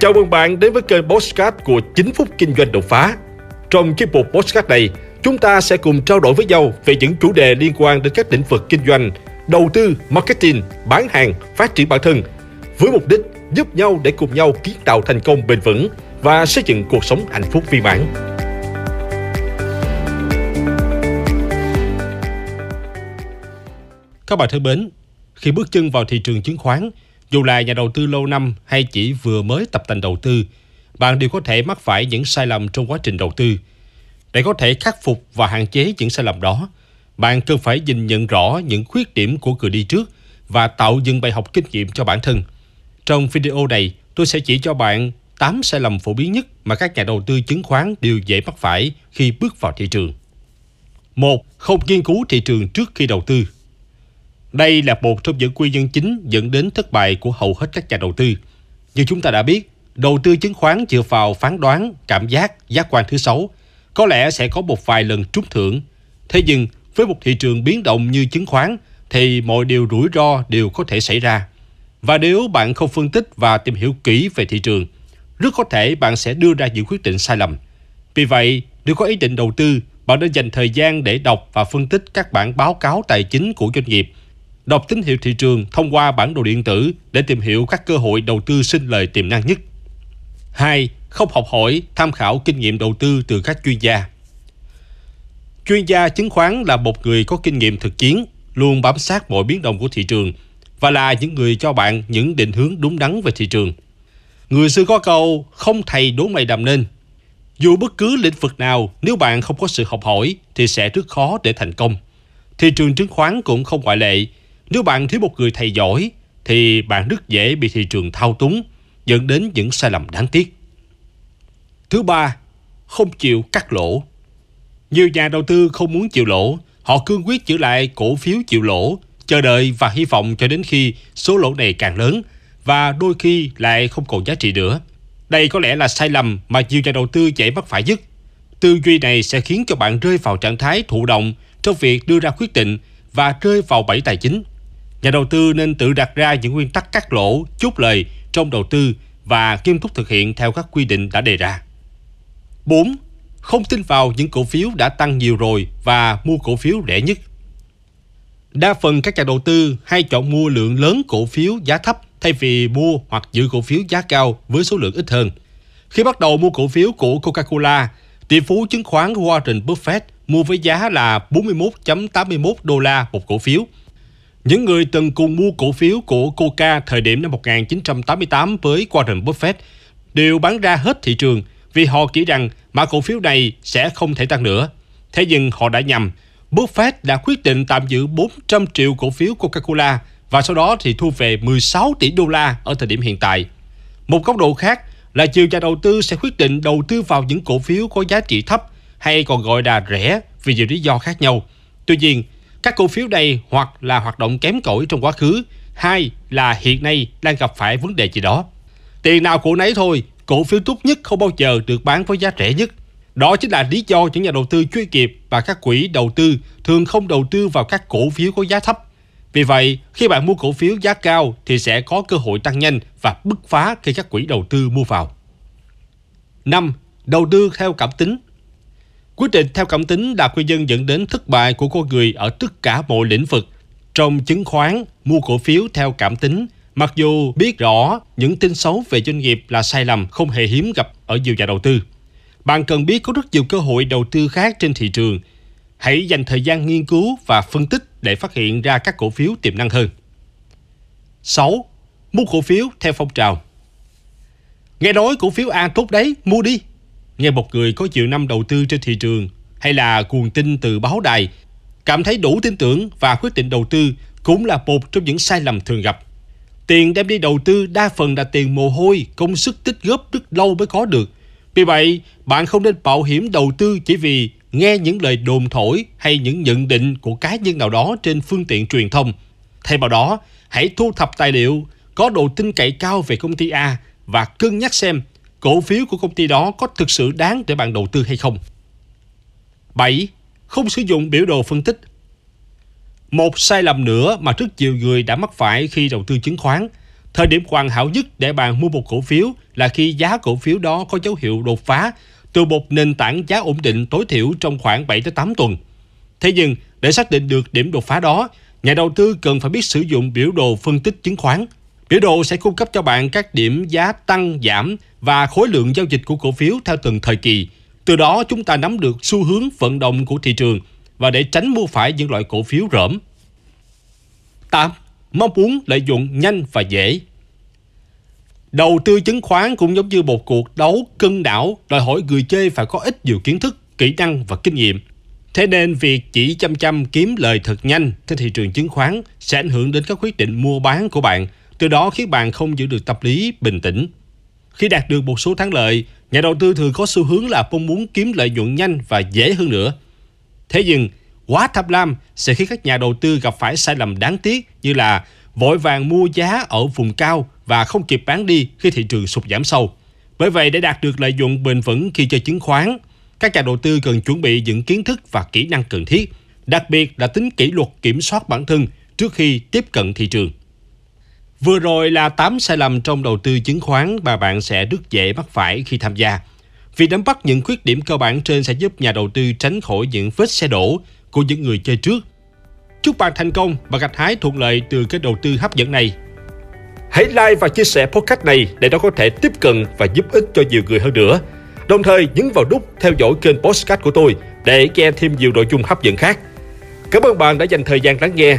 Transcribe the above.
Chào mừng bạn đến với kênh Postcard của 9 phút kinh doanh đột phá. Trong chiếc mục Postcard này, chúng ta sẽ cùng trao đổi với nhau về những chủ đề liên quan đến các lĩnh vực kinh doanh, đầu tư, marketing, bán hàng, phát triển bản thân, với mục đích giúp nhau để cùng nhau kiến tạo thành công bền vững và xây dựng cuộc sống hạnh phúc viên mãn. Các bạn thân mến, khi bước chân vào thị trường chứng khoán, dù là nhà đầu tư lâu năm hay chỉ vừa mới tập tành đầu tư, bạn đều có thể mắc phải những sai lầm trong quá trình đầu tư. Để có thể khắc phục và hạn chế những sai lầm đó, bạn cần phải nhìn nhận rõ những khuyết điểm của người đi trước và tạo dựng bài học kinh nghiệm cho bản thân. Trong video này, tôi sẽ chỉ cho bạn 8 sai lầm phổ biến nhất mà các nhà đầu tư chứng khoán đều dễ mắc phải khi bước vào thị trường. 1. Không nghiên cứu thị trường trước khi đầu tư. Đây là một trong những nguyên nhân chính dẫn đến thất bại của hầu hết các nhà đầu tư. Như chúng ta đã biết, đầu tư chứng khoán dựa vào phán đoán, cảm giác, giác quan thứ sáu, có lẽ sẽ có một vài lần trúng thưởng. Thế nhưng, với một thị trường biến động như chứng khoán, thì mọi điều rủi ro đều có thể xảy ra. Và nếu bạn không phân tích và tìm hiểu kỹ về thị trường, rất có thể bạn sẽ đưa ra những quyết định sai lầm. Vì vậy, nếu có ý định đầu tư, bạn nên dành thời gian để đọc và phân tích các bản báo cáo tài chính của doanh nghiệp đọc tín hiệu thị trường thông qua bản đồ điện tử để tìm hiểu các cơ hội đầu tư sinh lời tiềm năng nhất. 2. Không học hỏi, tham khảo kinh nghiệm đầu tư từ các chuyên gia. Chuyên gia chứng khoán là một người có kinh nghiệm thực chiến, luôn bám sát mọi biến động của thị trường và là những người cho bạn những định hướng đúng đắn về thị trường. Người xưa có câu không thầy đố mày đầm nên. Dù bất cứ lĩnh vực nào, nếu bạn không có sự học hỏi thì sẽ rất khó để thành công. Thị trường chứng khoán cũng không ngoại lệ nếu bạn thiếu một người thầy giỏi thì bạn rất dễ bị thị trường thao túng dẫn đến những sai lầm đáng tiếc. Thứ ba, không chịu cắt lỗ. Nhiều nhà đầu tư không muốn chịu lỗ, họ cương quyết giữ lại cổ phiếu chịu lỗ, chờ đợi và hy vọng cho đến khi số lỗ này càng lớn và đôi khi lại không còn giá trị nữa. Đây có lẽ là sai lầm mà nhiều nhà đầu tư dễ mắc phải nhất. Tư duy này sẽ khiến cho bạn rơi vào trạng thái thụ động trong việc đưa ra quyết định và rơi vào bẫy tài chính. Nhà đầu tư nên tự đặt ra những nguyên tắc cắt lỗ, chốt lời trong đầu tư và nghiêm túc thực hiện theo các quy định đã đề ra. 4. Không tin vào những cổ phiếu đã tăng nhiều rồi và mua cổ phiếu rẻ nhất. Đa phần các nhà đầu tư hay chọn mua lượng lớn cổ phiếu giá thấp thay vì mua hoặc giữ cổ phiếu giá cao với số lượng ít hơn. Khi bắt đầu mua cổ phiếu của Coca-Cola, tỷ phú chứng khoán Warren Buffett mua với giá là 41.81 đô la một cổ phiếu – những người từng cùng mua cổ phiếu của Coca thời điểm năm 1988 với Warren Buffett đều bán ra hết thị trường vì họ nghĩ rằng mã cổ phiếu này sẽ không thể tăng nữa. Thế nhưng họ đã nhầm. Buffett đã quyết định tạm giữ 400 triệu cổ phiếu Coca-Cola và sau đó thì thu về 16 tỷ đô la ở thời điểm hiện tại. Một góc độ khác là nhiều nhà đầu tư sẽ quyết định đầu tư vào những cổ phiếu có giá trị thấp hay còn gọi là rẻ vì nhiều lý do khác nhau. Tuy nhiên, các cổ phiếu này hoặc là hoạt động kém cỏi trong quá khứ, hai là hiện nay đang gặp phải vấn đề gì đó. Tiền nào của nấy thôi, cổ phiếu tốt nhất không bao giờ được bán với giá rẻ nhất. Đó chính là lý do những nhà đầu tư chuyên nghiệp và các quỹ đầu tư thường không đầu tư vào các cổ phiếu có giá thấp. Vì vậy, khi bạn mua cổ phiếu giá cao thì sẽ có cơ hội tăng nhanh và bứt phá khi các quỹ đầu tư mua vào. 5. Đầu tư theo cảm tính Quyết định theo cảm tính là nguyên nhân dẫn đến thất bại của con người ở tất cả mọi lĩnh vực. Trong chứng khoán, mua cổ phiếu theo cảm tính, mặc dù biết rõ những tin xấu về doanh nghiệp là sai lầm không hề hiếm gặp ở nhiều nhà đầu tư. Bạn cần biết có rất nhiều cơ hội đầu tư khác trên thị trường. Hãy dành thời gian nghiên cứu và phân tích để phát hiện ra các cổ phiếu tiềm năng hơn. 6. Mua cổ phiếu theo phong trào Nghe nói cổ phiếu A tốt đấy, mua đi. Nghe một người có nhiều năm đầu tư trên thị trường hay là nguồn tin từ báo đài cảm thấy đủ tin tưởng và quyết định đầu tư cũng là một trong những sai lầm thường gặp. Tiền đem đi đầu tư đa phần là tiền mồ hôi, công sức tích góp rất lâu mới có được. Vì vậy, bạn không nên bảo hiểm đầu tư chỉ vì nghe những lời đồn thổi hay những nhận định của cá nhân nào đó trên phương tiện truyền thông. Thay vào đó, hãy thu thập tài liệu có độ tin cậy cao về công ty A và cân nhắc xem cổ phiếu của công ty đó có thực sự đáng để bạn đầu tư hay không. 7. Không sử dụng biểu đồ phân tích. Một sai lầm nữa mà rất nhiều người đã mắc phải khi đầu tư chứng khoán, Thời điểm hoàn hảo nhất để bạn mua một cổ phiếu là khi giá cổ phiếu đó có dấu hiệu đột phá từ một nền tảng giá ổn định tối thiểu trong khoảng 7 tới 8 tuần. Thế nhưng, để xác định được điểm đột phá đó, nhà đầu tư cần phải biết sử dụng biểu đồ phân tích chứng khoán. Biểu đồ sẽ cung cấp cho bạn các điểm giá tăng, giảm và khối lượng giao dịch của cổ phiếu theo từng thời kỳ. Từ đó chúng ta nắm được xu hướng vận động của thị trường và để tránh mua phải những loại cổ phiếu rỡm. 8. Mong muốn lợi dụng nhanh và dễ. Đầu tư chứng khoán cũng giống như một cuộc đấu cân đảo, đòi hỏi người chơi phải có ít nhiều kiến thức, kỹ năng và kinh nghiệm. Thế nên việc chỉ chăm chăm kiếm lời thật nhanh trên thị trường chứng khoán sẽ ảnh hưởng đến các quyết định mua bán của bạn, từ đó khiến bạn không giữ được tâm lý bình tĩnh. Khi đạt được một số thắng lợi, nhà đầu tư thường có xu hướng là mong muốn kiếm lợi nhuận nhanh và dễ hơn nữa. Thế nhưng, quá tham lam sẽ khiến các nhà đầu tư gặp phải sai lầm đáng tiếc như là vội vàng mua giá ở vùng cao và không kịp bán đi khi thị trường sụt giảm sâu. Bởi vậy, để đạt được lợi nhuận bền vững khi chơi chứng khoán, các nhà đầu tư cần chuẩn bị những kiến thức và kỹ năng cần thiết, đặc biệt là tính kỷ luật kiểm soát bản thân trước khi tiếp cận thị trường. Vừa rồi là 8 sai lầm trong đầu tư chứng khoán mà bạn sẽ rất dễ mắc phải khi tham gia. việc nắm bắt những khuyết điểm cơ bản trên sẽ giúp nhà đầu tư tránh khỏi những vết xe đổ của những người chơi trước. Chúc bạn thành công và gặt hái thuận lợi từ cái đầu tư hấp dẫn này. Hãy like và chia sẻ podcast này để nó có thể tiếp cận và giúp ích cho nhiều người hơn nữa. Đồng thời nhấn vào nút theo dõi kênh podcast của tôi để nghe thêm nhiều nội dung hấp dẫn khác. Cảm ơn bạn đã dành thời gian lắng nghe.